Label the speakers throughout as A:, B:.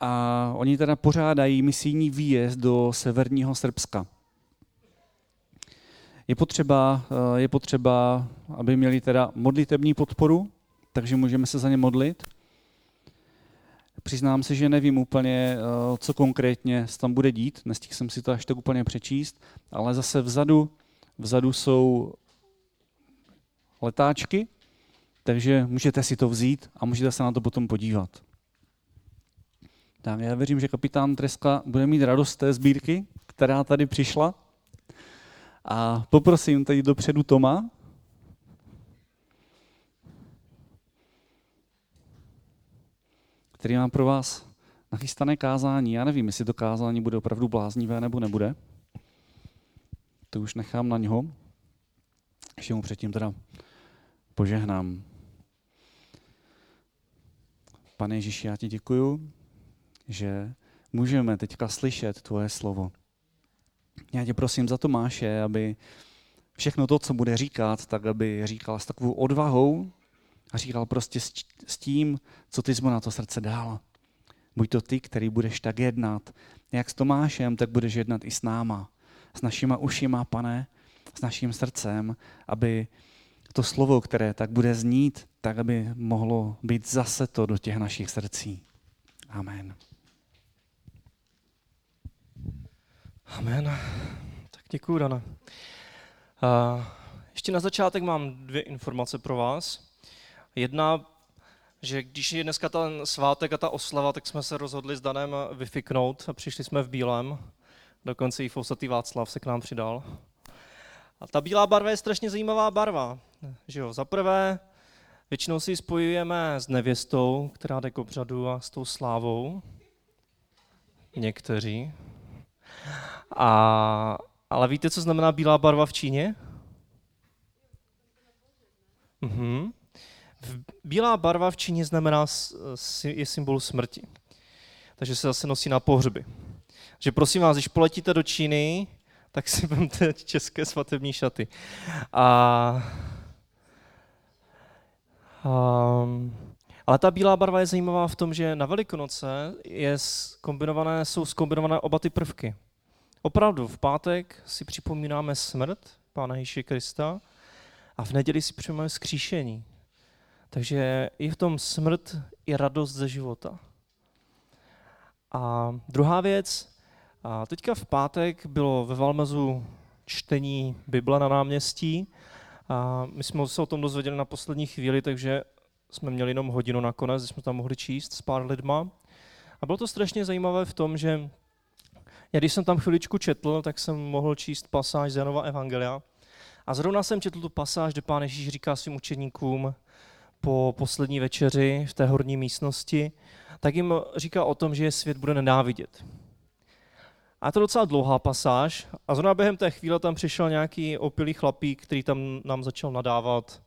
A: a oni teda pořádají misijní výjezd do severního Srbska. Je potřeba, eh, je potřeba, aby měli teda modlitební podporu, takže můžeme se za ně modlit. Přiznám se, že nevím úplně, eh, co konkrétně se tam bude dít, nestihl jsem si to až tak úplně přečíst, ale zase vzadu, vzadu jsou letáčky, takže můžete si to vzít a můžete se na to potom podívat. Tak já věřím, že kapitán Treska bude mít radost té sbírky, která tady přišla. A poprosím tady dopředu Toma, který má pro vás nachystané kázání. Já nevím, jestli to kázání bude opravdu bláznivé nebo nebude. To už nechám na něho. Ještě mu předtím teda požehnám. Pane Ježíši, já ti děkuju, že můžeme teďka slyšet tvoje slovo. Já tě prosím za Tomáše, aby všechno to, co bude říkat, tak aby říkal s takovou odvahou a říkal prostě s tím, co ty jsi mu na to srdce dal. Buď to ty, který budeš tak jednat. Jak s Tomášem, tak budeš jednat i s náma. S našima ušima, pane, s naším srdcem, aby to slovo, které tak bude znít, tak aby mohlo být zase to do těch našich srdcí. Amen.
B: Amen. Tak děkuji, Dana. Uh, ještě na začátek mám dvě informace pro vás. Jedna, že když je dneska ten svátek a ta oslava, tak jsme se rozhodli s Danem vyfiknout a přišli jsme v bílém. Dokonce i Fousatý Václav se k nám přidal. A ta bílá barva je strašně zajímavá barva. Že jo? Za prvé, většinou si ji spojujeme s nevěstou, která jde k obřadu a s tou slávou. Někteří. A, ale víte, co znamená bílá barva v Číně? Mhm. Bílá barva v Číně znamená, je symbol smrti. Takže se zase nosí na pohřby. Takže prosím vás, když poletíte do Číny, tak si vemte české svatební šaty. A, um, ale ta bílá barva je zajímavá v tom, že na Velikonoce je jsou skombinované oba ty prvky. Opravdu, v pátek si připomínáme smrt Pána Ježíše Krista a v neděli si připomínáme skříšení. Takže je v tom smrt i radost ze života. A druhá věc, a teďka v pátek bylo ve Valmezu čtení Bible na náměstí. A my jsme se o tom dozvěděli na poslední chvíli, takže jsme měli jenom hodinu nakonec, jsme tam mohli číst s pár lidma. A bylo to strašně zajímavé v tom, že já když jsem tam chviličku četl, tak jsem mohl číst pasáž z Janova Evangelia. A zrovna jsem četl tu pasáž, kde pán Ježíš říká svým učeníkům po poslední večeři v té horní místnosti, tak jim říká o tom, že je svět bude nenávidět. A to je docela dlouhá pasáž. A zrovna během té chvíle tam přišel nějaký opilý chlapík, který tam nám začal nadávat.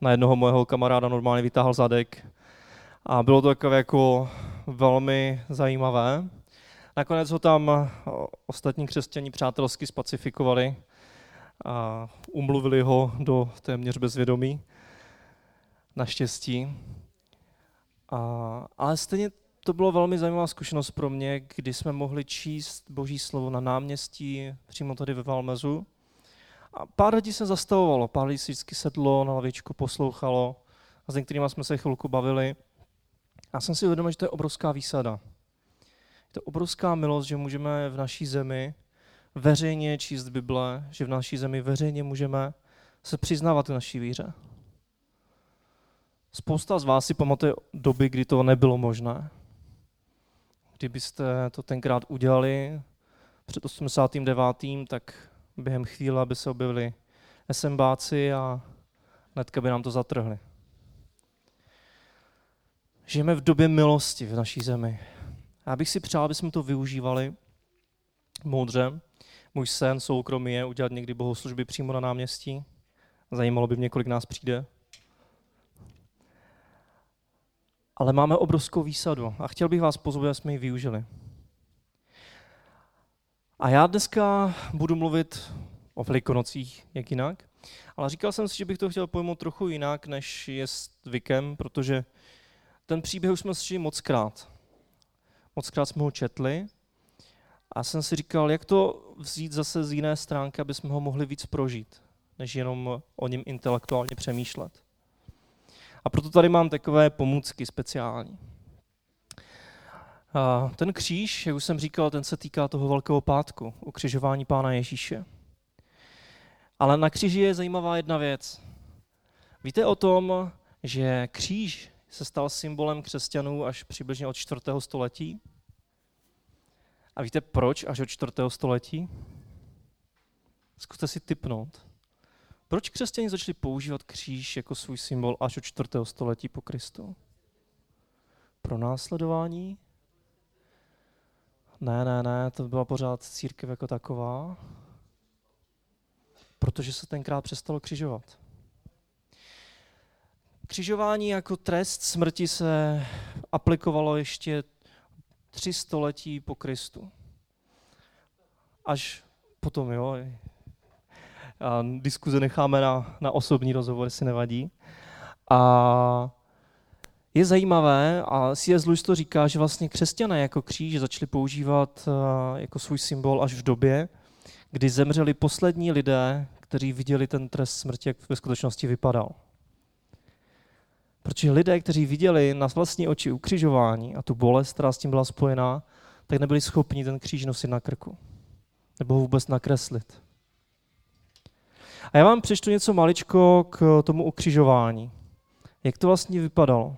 B: Na jednoho mojeho kamaráda normálně vytáhl zadek. A bylo to takové jako velmi zajímavé. Nakonec ho tam eh, ostatní křesťaní přátelsky spacifikovali a umluvili ho do téměř bezvědomí. Naštěstí. A, ale stejně to bylo velmi zajímavá zkušenost pro mě, kdy jsme mohli číst Boží slovo na náměstí, přímo tady ve Valmezu. A pár lidí se zastavovalo, pár lidí si vždycky sedlo na lavičku, poslouchalo a s některými jsme se chvilku bavili. Já jsem si uvědomil, že to je obrovská výsada. Je to obrovská milost, že můžeme v naší zemi veřejně číst Bible, že v naší zemi veřejně můžeme se přiznávat v naší víře. Spousta z vás si pamatuje doby, kdy to nebylo možné. Kdybyste to tenkrát udělali před 89., tak během chvíle by se objevili SMBáci a hnedka by nám to zatrhli. Žijeme v době milosti v naší zemi. Já bych si přál, aby jsme to využívali moudře. Můj sen soukromý je udělat někdy bohoslužby přímo na náměstí. Zajímalo by mě, kolik nás přijde. Ale máme obrovskou výsadu a chtěl bych vás pozvat, jsme ji využili. A já dneska budu mluvit o velikonocích, jak jinak. Ale říkal jsem si, že bych to chtěl pojmout trochu jinak, než je zvykem, protože ten příběh už jsme slyšeli moc krát. Mockrát jsme ho četli a jsem si říkal, jak to vzít zase z jiné stránky, aby jsme ho mohli víc prožít, než jenom o něm intelektuálně přemýšlet. A proto tady mám takové pomůcky speciální. A ten kříž, jak už jsem říkal, ten se týká toho velkého pátku, ukřižování Pána Ježíše. Ale na kříži je zajímavá jedna věc. Víte o tom, že kříž se stal symbolem křesťanů až přibližně od 4. století? A víte proč až od 4. století? Zkuste si typnout. Proč křesťané začali používat kříž jako svůj symbol až od 4. století po Kristu? Pro následování? Ne, ne, ne, to byla pořád církev jako taková. Protože se tenkrát přestalo křižovat. Křižování jako trest smrti se aplikovalo ještě tři století po Kristu. Až potom, jo. A diskuze necháme na, na osobní rozhovor, si nevadí. A je zajímavé, a C.S. Lewis to říká, že vlastně křesťané jako kříž začali používat eh, jako svůj symbol až v době, kdy zemřeli poslední lidé, kteří viděli ten trest smrti, jak ve skutečnosti vypadal. Protože lidé, kteří viděli na vlastní oči ukřižování a tu bolest, která s tím byla spojená, tak nebyli schopni ten kříž nosit na krku. Nebo ho vůbec nakreslit. A já vám přečtu něco maličko k tomu ukřižování. Jak to vlastně vypadalo?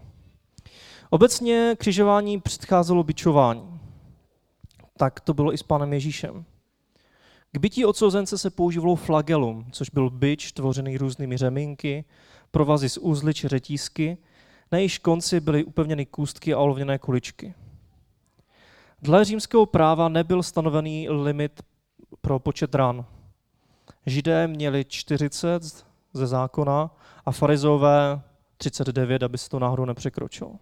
B: Obecně křižování předcházelo bičování. Tak to bylo i s pánem Ježíšem. K bytí odsouzence se používalo flagelum, což byl byč tvořený různými řemínky, provazy z úzly či řetízky, na jejíž konci byly upevněny kůstky a olovněné kuličky. Dle římského práva nebyl stanovený limit pro počet ran. Židé měli 40 ze zákona a farizové 39, aby se to náhodou nepřekročilo.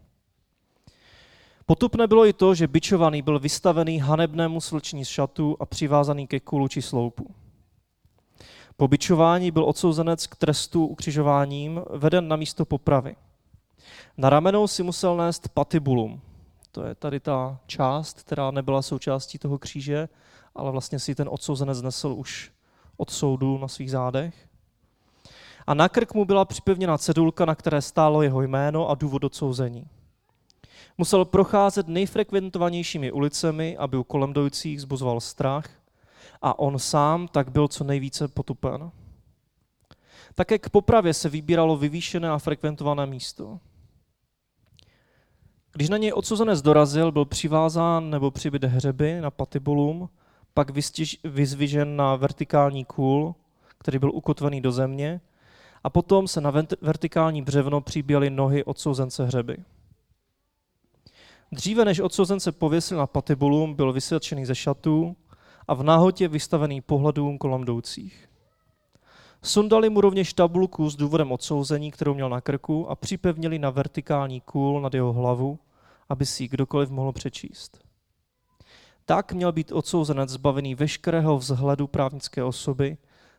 B: Potupné bylo i to, že bičovaný byl vystavený hanebnému slční šatu a přivázaný ke kulu či sloupu. Po bičování byl odsouzenec k trestu ukřižováním veden na místo popravy. Na ramenou si musel nést patibulum. To je tady ta část, která nebyla součástí toho kříže, ale vlastně si ten odsouzenec nesl už od soudu na svých zádech. A na krk mu byla připevněna cedulka, na které stálo jeho jméno a důvod odsouzení. Musel procházet nejfrekventovanějšími ulicemi, aby u kolem dojících zbuzoval strach a on sám tak byl co nejvíce potupen. Také k popravě se vybíralo vyvýšené a frekventované místo. Když na něj odsouzenec dorazil, byl přivázán nebo přibyt hřeby na patibulum, pak vyzvižen na vertikální kůl, který byl ukotvený do země, a potom se na vertikální břevno přiběly nohy odsouzence hřeby. Dříve než odsouzence pověsil na patibulum, byl vysvědčený ze šatů a v náhotě vystavený pohledům kolem jdoucích. Sundali mu rovněž tabulku s důvodem odsouzení, kterou měl na krku a připevnili na vertikální kůl nad jeho hlavu, aby si ji kdokoliv mohl přečíst. Tak měl být odsouzenec zbavený veškerého vzhledu právnické osoby,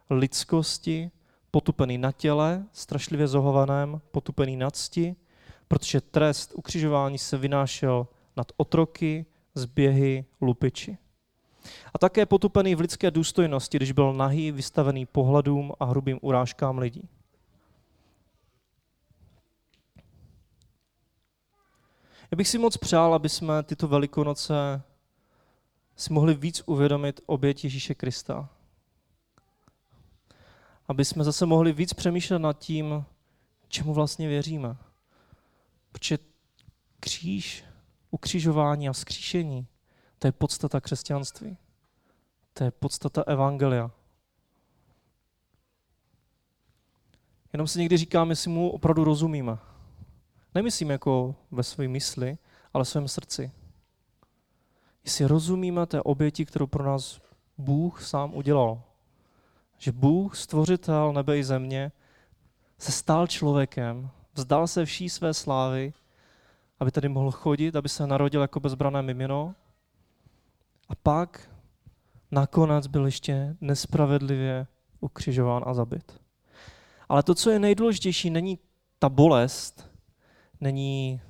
B: lidskosti, potupený na těle, strašlivě zohovaném, potupený na cti, protože trest ukřižování se vynášel nad otroky, zběhy, lupiči. A také potupený v lidské důstojnosti, když byl nahý, vystavený pohledům a hrubým urážkám lidí. Já bych si moc přál, aby jsme tyto velikonoce si mohli víc uvědomit oběť Ježíše Krista. Aby jsme zase mohli víc přemýšlet nad tím, čemu vlastně věříme. Protože kříž, ukřižování a vzkříšení, to je podstata křesťanství. To je podstata evangelia. Jenom si někdy říkám, jestli mu opravdu rozumíme. Nemyslím jako ve své mysli, ale svém srdci. Jestli rozumíme té oběti, kterou pro nás Bůh sám udělal. Že Bůh, stvořitel nebe i země, se stal člověkem, vzdal se vší své slávy, aby tady mohl chodit, aby se narodil jako bezbrané mimino a pak nakonec byl ještě nespravedlivě ukřižován a zabit. Ale to, co je nejdůležitější, není ta bolest, není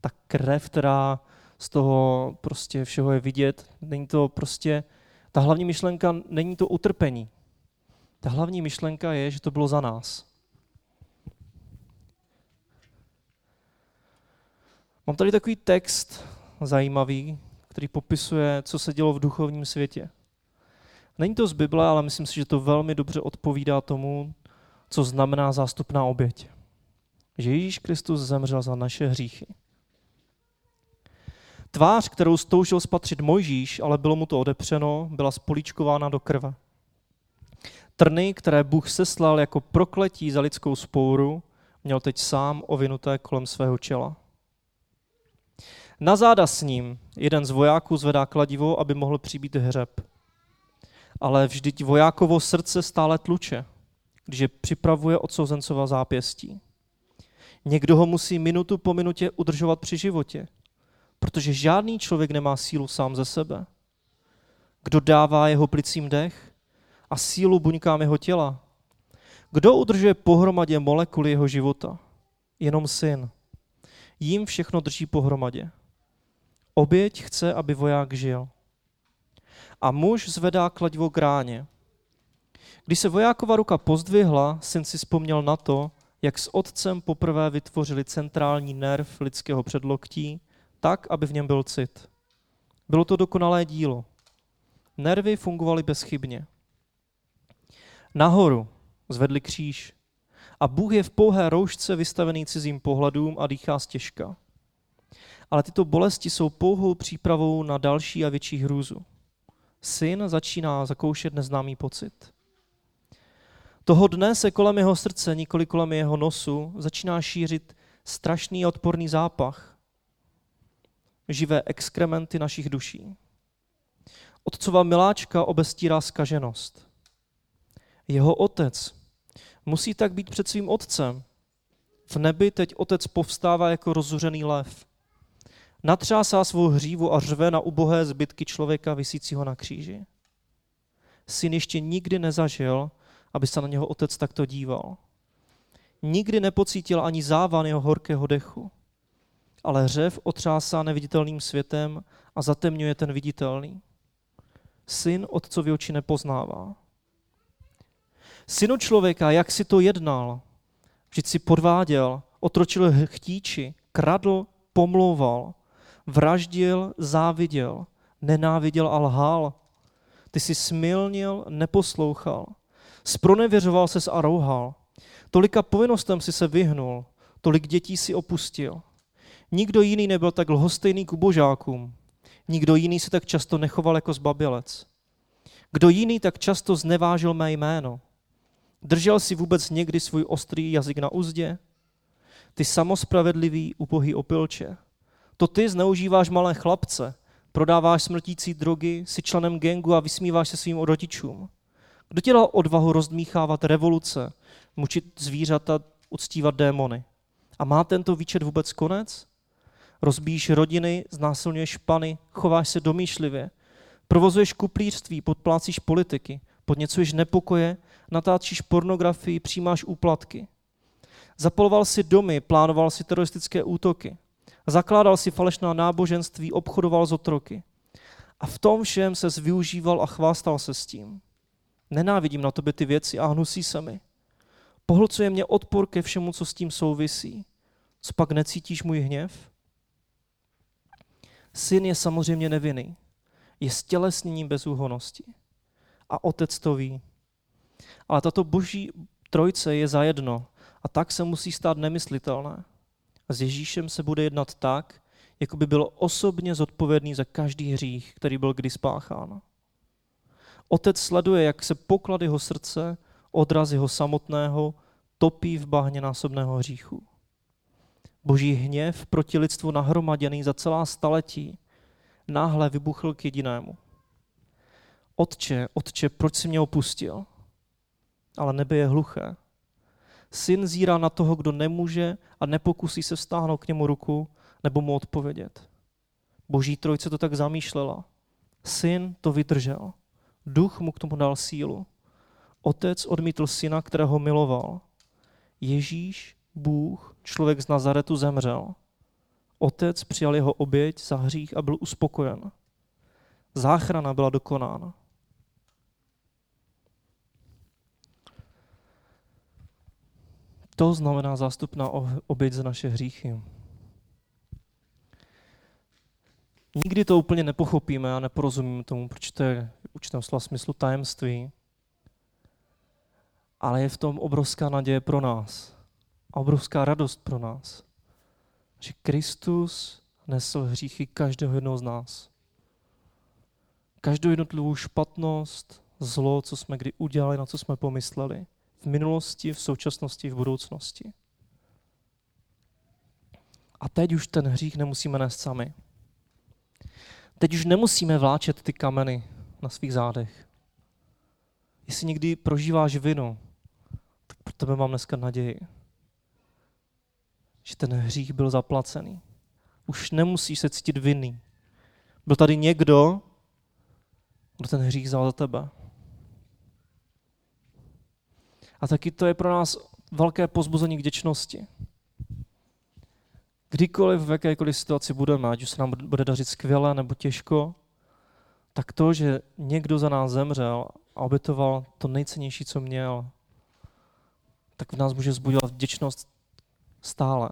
B: ta krev, která z toho prostě všeho je vidět. Není to prostě, ta hlavní myšlenka není to utrpení. Ta hlavní myšlenka je, že to bylo za nás. Mám tady takový text zajímavý, který popisuje, co se dělo v duchovním světě. Není to z Bible, ale myslím si, že to velmi dobře odpovídá tomu, co znamená zástupná oběť. Že Ježíš Kristus zemřel za naše hříchy. Tvář, kterou stoužil spatřit Mojžíš, ale bylo mu to odepřeno, byla spolíčkována do krve. Trny, které Bůh seslal jako prokletí za lidskou spouru, měl teď sám ovinuté kolem svého čela. Na záda s ním jeden z vojáků zvedá kladivo, aby mohl přibít hřeb. Ale vždyť vojákovo srdce stále tluče, když je připravuje odsouzencova zápěstí. Někdo ho musí minutu po minutě udržovat při životě, protože žádný člověk nemá sílu sám ze sebe. Kdo dává jeho plicím dech a sílu buňkám jeho těla? Kdo udržuje pohromadě molekuly jeho života? Jenom syn. Jím všechno drží pohromadě. Oběť chce, aby voják žil. A muž zvedá kladivo k ráně. Když se vojákova ruka pozdvihla, syn si vzpomněl na to, jak s otcem poprvé vytvořili centrální nerv lidského předloktí, tak, aby v něm byl cit. Bylo to dokonalé dílo. Nervy fungovaly bezchybně. Nahoru zvedli kříž a Bůh je v pouhé roušce vystavený cizím pohledům a dýchá stěžka ale tyto bolesti jsou pouhou přípravou na další a větší hrůzu. Syn začíná zakoušet neznámý pocit. Toho dne se kolem jeho srdce, nikoli kolem jeho nosu, začíná šířit strašný a odporný zápach. Živé exkrementy našich duší. Otcova miláčka obestírá skaženost. Jeho otec musí tak být před svým otcem. V nebi teď otec povstává jako rozuřený lev natřásá svou hřívu a řve na ubohé zbytky člověka vysícího na kříži. Syn ještě nikdy nezažil, aby se na něho otec takto díval. Nikdy nepocítil ani závan jeho horkého dechu, ale řev otřásá neviditelným světem a zatemňuje ten viditelný. Syn otcovi oči nepoznává. Synu člověka, jak si to jednal? Vždyť si podváděl, otročil chtíči, kradl, pomlouval, vraždil, záviděl, nenáviděl a lhal. Ty jsi smilnil, neposlouchal. Spronevěřoval ses a rouhal. Tolika povinnostem si se vyhnul, tolik dětí si opustil. Nikdo jiný nebyl tak lhostejný k ubožákům. Nikdo jiný se tak často nechoval jako zbabělec. Kdo jiný tak často znevážil mé jméno? Držel si vůbec někdy svůj ostrý jazyk na úzdě? Ty samospravedlivý, ubohý opilče. To ty zneužíváš malé chlapce, prodáváš smrtící drogy, jsi členem gengu a vysmíváš se svým rodičům. Kdo ti dal odvahu rozdmíchávat revoluce, mučit zvířata, uctívat démony? A má tento výčet vůbec konec? Rozbíjíš rodiny, znásilňuješ pany, chováš se domýšlivě, provozuješ kuplířství, podplácíš politiky, podněcuješ nepokoje, natáčíš pornografii, přijímáš úplatky. Zapaloval si domy, plánoval si teroristické útoky, Zakládal si falešná náboženství, obchodoval s otroky. A v tom všem se využíval a chvástal se s tím. Nenávidím na tobě ty věci a hnusí se mi. Pohlcuje mě odpor ke všemu, co s tím souvisí. Co pak necítíš můj hněv? Syn je samozřejmě nevinný. Je stělesněním bezúhonosti. A otec to ví. Ale tato boží trojce je zajedno a tak se musí stát nemyslitelné. S Ježíšem se bude jednat tak, jako by byl osobně zodpovědný za každý hřích, který byl kdy spáchán. Otec sleduje, jak se poklad jeho srdce, odraz jeho samotného, topí v bahně násobného hříchu. Boží hněv proti lidstvu nahromaděný za celá staletí náhle vybuchl k jedinému. Otče, otče, proč jsi mě opustil? Ale nebe je hluché. Syn zírá na toho, kdo nemůže a nepokusí se stáhnout k němu ruku nebo mu odpovědět. Boží trojce to tak zamýšlela. Syn to vydržel. Duch mu k tomu dal sílu. Otec odmítl syna, kterého miloval. Ježíš, Bůh, člověk z Nazaretu zemřel. Otec přijal jeho oběť za hřích a byl uspokojen. Záchrana byla dokonána. To znamená zástupná oběť za naše hříchy. Nikdy to úplně nepochopíme a neporozumíme tomu, proč to je určitém slova smyslu tajemství. Ale je v tom obrovská naděje pro nás a obrovská radost pro nás. Že Kristus nesl hříchy každého jednoho z nás. Každou jednotlivou špatnost, zlo, co jsme kdy udělali, na co jsme pomysleli. V minulosti, v současnosti, v budoucnosti. A teď už ten hřích nemusíme nést sami. Teď už nemusíme vláčet ty kameny na svých zádech. Jestli někdy prožíváš vinu, tak pro tebe mám dneska naději. Že ten hřích byl zaplacený. Už nemusíš se cítit vinný. Byl tady někdo, kdo ten hřích vzal za tebe. A taky to je pro nás velké pozbuzení vděčnosti. Kdykoliv v jakékoliv situaci budeme, ať už se nám bude dařit skvěle nebo těžko, tak to, že někdo za nás zemřel a obětoval to nejcennější, co měl, tak v nás může vzbudovat vděčnost stále.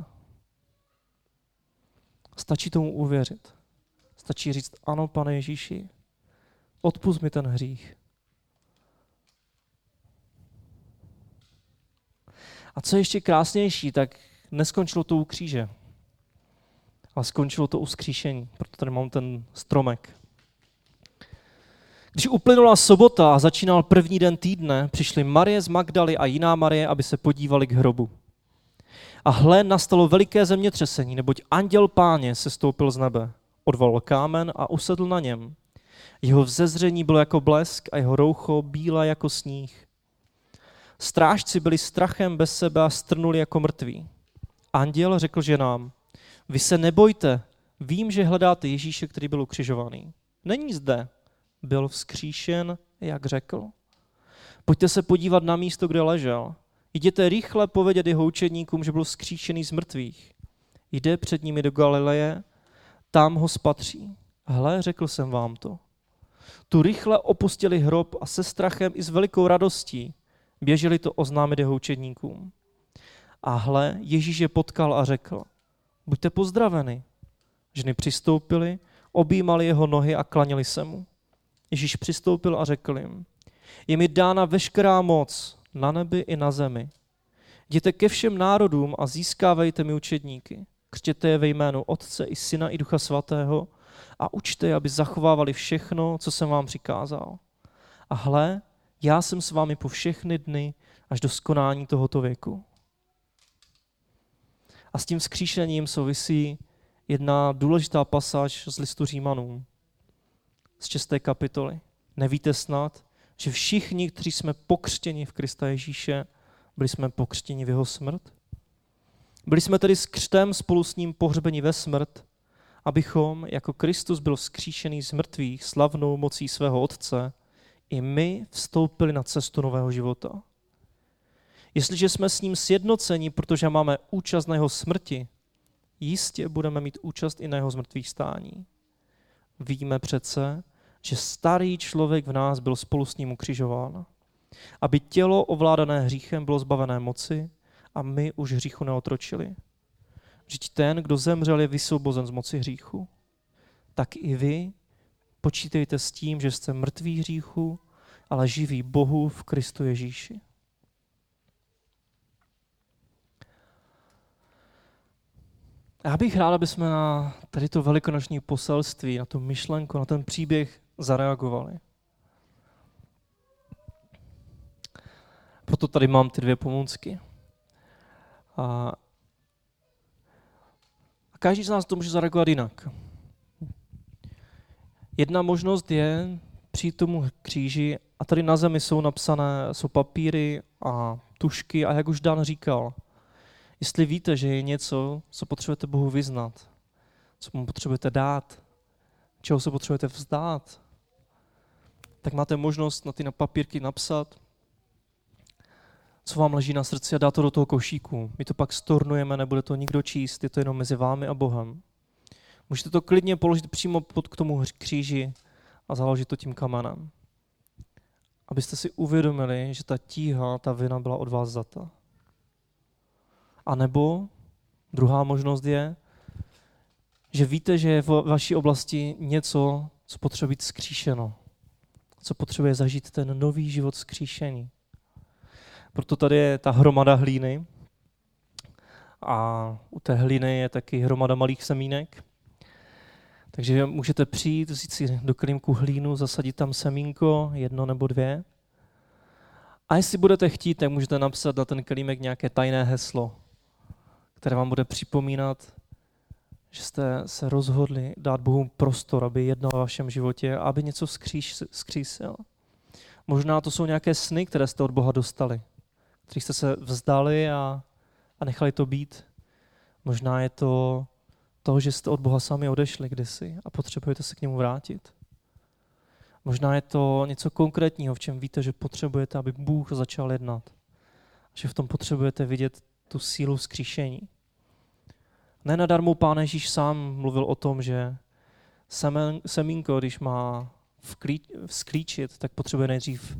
B: Stačí tomu uvěřit. Stačí říct, ano, pane Ježíši, odpust mi ten hřích. A co je ještě krásnější, tak neskončilo to u kříže, ale skončilo to u skříšení. Proto tady mám ten stromek. Když uplynula sobota a začínal první den týdne, přišly Marie z Magdaly a jiná Marie, aby se podívali k hrobu. A hle, nastalo veliké zemětřesení, neboť anděl páně se stoupil z nebe. Odvolal kámen a usedl na něm. Jeho vzezření bylo jako blesk a jeho roucho bílé jako sníh. Strážci byli strachem bez sebe a strnuli jako mrtví. Anděl řekl ženám, vy se nebojte, vím, že hledáte Ježíše, který byl ukřižovaný. Není zde, byl vzkříšen, jak řekl. Pojďte se podívat na místo, kde ležel. Jděte rychle povědět jeho učedníkům, že byl vzkříšený z mrtvých. Jde před nimi do Galileje, tam ho spatří. Hle, řekl jsem vám to. Tu rychle opustili hrob a se strachem i s velikou radostí běželi to oznámit jeho učedníkům. A hle, Ježíš je potkal a řekl, buďte pozdraveni. Ženy přistoupily, objímali jeho nohy a klaněli se mu. Ježíš přistoupil a řekl jim, je mi dána veškerá moc na nebi i na zemi. Jděte ke všem národům a získávejte mi učedníky. Křtěte je ve jménu Otce i Syna i Ducha Svatého a učte je, aby zachovávali všechno, co jsem vám přikázal. A hle, já jsem s vámi po všechny dny až do skonání tohoto věku. A s tím skříšením souvisí jedna důležitá pasáž z listu Římanům z česté kapitoly. Nevíte snad, že všichni, kteří jsme pokřtěni v Krista Ježíše, byli jsme pokřtěni v jeho smrt? Byli jsme tedy s křtem spolu s ním pohřbeni ve smrt, abychom, jako Kristus byl vzkříšený z mrtvých slavnou mocí svého Otce, i my vstoupili na cestu nového života. Jestliže jsme s ním sjednoceni, protože máme účast na jeho smrti, jistě budeme mít účast i na jeho zmrtvých stání. Víme přece, že starý člověk v nás byl spolu s ním ukřižován, aby tělo ovládané hříchem bylo zbavené moci a my už hříchu neotročili. Vždyť ten, kdo zemřel, je vysvobozen z moci hříchu. Tak i vy počítejte s tím, že jste mrtví hříchu, ale živí Bohu v Kristu Ježíši. Já bych rád, aby jsme na tady to velikonoční poselství, na tu myšlenku, na ten příběh zareagovali. Proto tady mám ty dvě pomůcky. A, každý z nás to může zareagovat jinak. Jedna možnost je přijít tomu kříži a tady na zemi jsou napsané, jsou papíry a tušky a jak už Dan říkal, jestli víte, že je něco, co potřebujete Bohu vyznat, co mu potřebujete dát, čeho se potřebujete vzdát, tak máte možnost na ty na papírky napsat, co vám leží na srdci a dát to do toho košíku. My to pak stornujeme, nebude to nikdo číst, je to jenom mezi vámi a Bohem. Můžete to klidně položit přímo pod k tomu kříži a založit to tím kamenem. Abyste si uvědomili, že ta tíha, ta vina byla od vás zata. A nebo druhá možnost je, že víte, že je v vaší oblasti něco, co potřebuje být skříšeno, co potřebuje zažít ten nový život skříšení. Proto tady je ta hromada hlíny a u té hlíny je taky hromada malých semínek. Takže můžete přijít, vzít si do klímku hlínu, zasadit tam semínko, jedno nebo dvě. A jestli budete chtít, tak můžete napsat na ten klímek nějaké tajné heslo, které vám bude připomínat, že jste se rozhodli dát Bohu prostor, aby jednal v vašem životě a aby něco skříš, skřísil. Možná to jsou nějaké sny, které jste od Boha dostali, kterých jste se vzdali a, a nechali to být. Možná je to to, že jste od Boha sami odešli kdysi a potřebujete se k němu vrátit. Možná je to něco konkrétního, v čem víte, že potřebujete, aby Bůh začal jednat. Že v tom potřebujete vidět tu sílu vzkříšení. Nenadarmo Pán Ježíš sám mluvil o tom, že semínko, když má vzklíčit, tak potřebuje nejdřív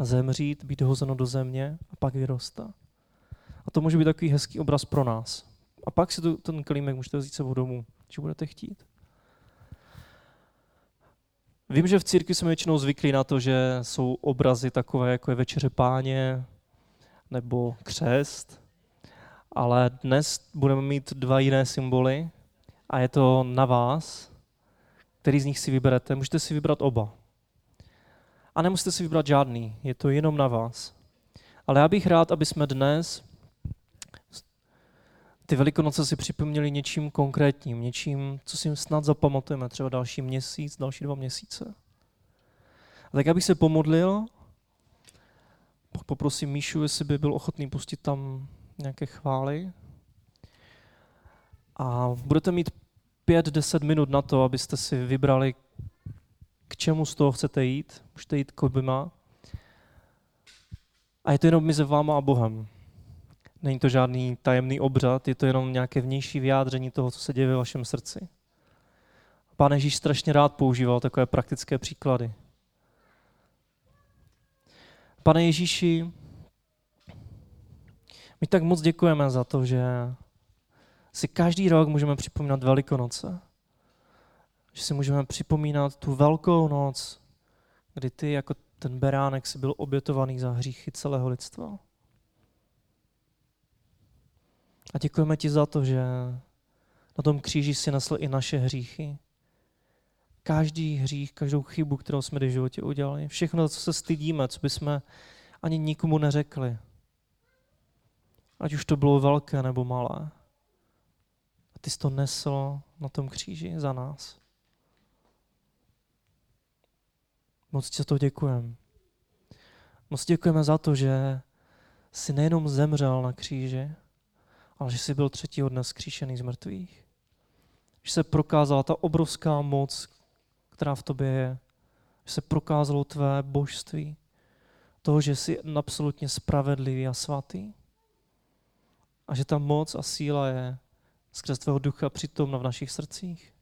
B: zemřít, být hozeno do země a pak vyrostá. A to může být takový hezký obraz pro nás. A pak si to, ten klímek můžete vzít sebou domů, když budete chtít. Vím, že v církvi jsme většinou zvyklí na to, že jsou obrazy takové, jako je Večeře páně nebo křest, ale dnes budeme mít dva jiné symboly a je to na vás, který z nich si vyberete. Můžete si vybrat oba. A nemusíte si vybrat žádný, je to jenom na vás. Ale já bych rád, aby jsme dnes ty Velikonoce si připomněli něčím konkrétním, něčím, co si snad zapamatujeme, třeba další měsíc, další dva měsíce. A tak abych se pomodlil, poprosím Míšu, jestli by byl ochotný pustit tam nějaké chvály. A budete mít 5-10 minut na to, abyste si vybrali, k čemu z toho chcete jít. Můžete jít k oběma. A je to jenom mezi váma a Bohem. Není to žádný tajemný obřad, je to jenom nějaké vnější vyjádření toho, co se děje ve vašem srdci. Pán Ježíš strašně rád používal takové praktické příklady. Pane Ježíši, my tak moc děkujeme za to, že si každý rok můžeme připomínat Velikonoce. Že si můžeme připomínat tu velkou noc, kdy ty jako ten beránek si byl obětovaný za hříchy celého lidstva. A děkujeme ti za to, že na tom kříži si nesl i naše hříchy. Každý hřích, každou chybu, kterou jsme v životě udělali, všechno, co se stydíme, co bychom ani nikomu neřekli. Ať už to bylo velké nebo malé. A ty jsi to nesl na tom kříži za nás. Moc ti za to děkujeme. Moc děkujeme za to, že jsi nejenom zemřel na kříži, ale že jsi byl třetího dne skříšený z mrtvých. Že se prokázala ta obrovská moc, která v tobě je. Že se prokázalo tvé božství. Toho, že jsi absolutně spravedlivý a svatý. A že ta moc a síla je skrze tvého ducha přítomna v našich srdcích.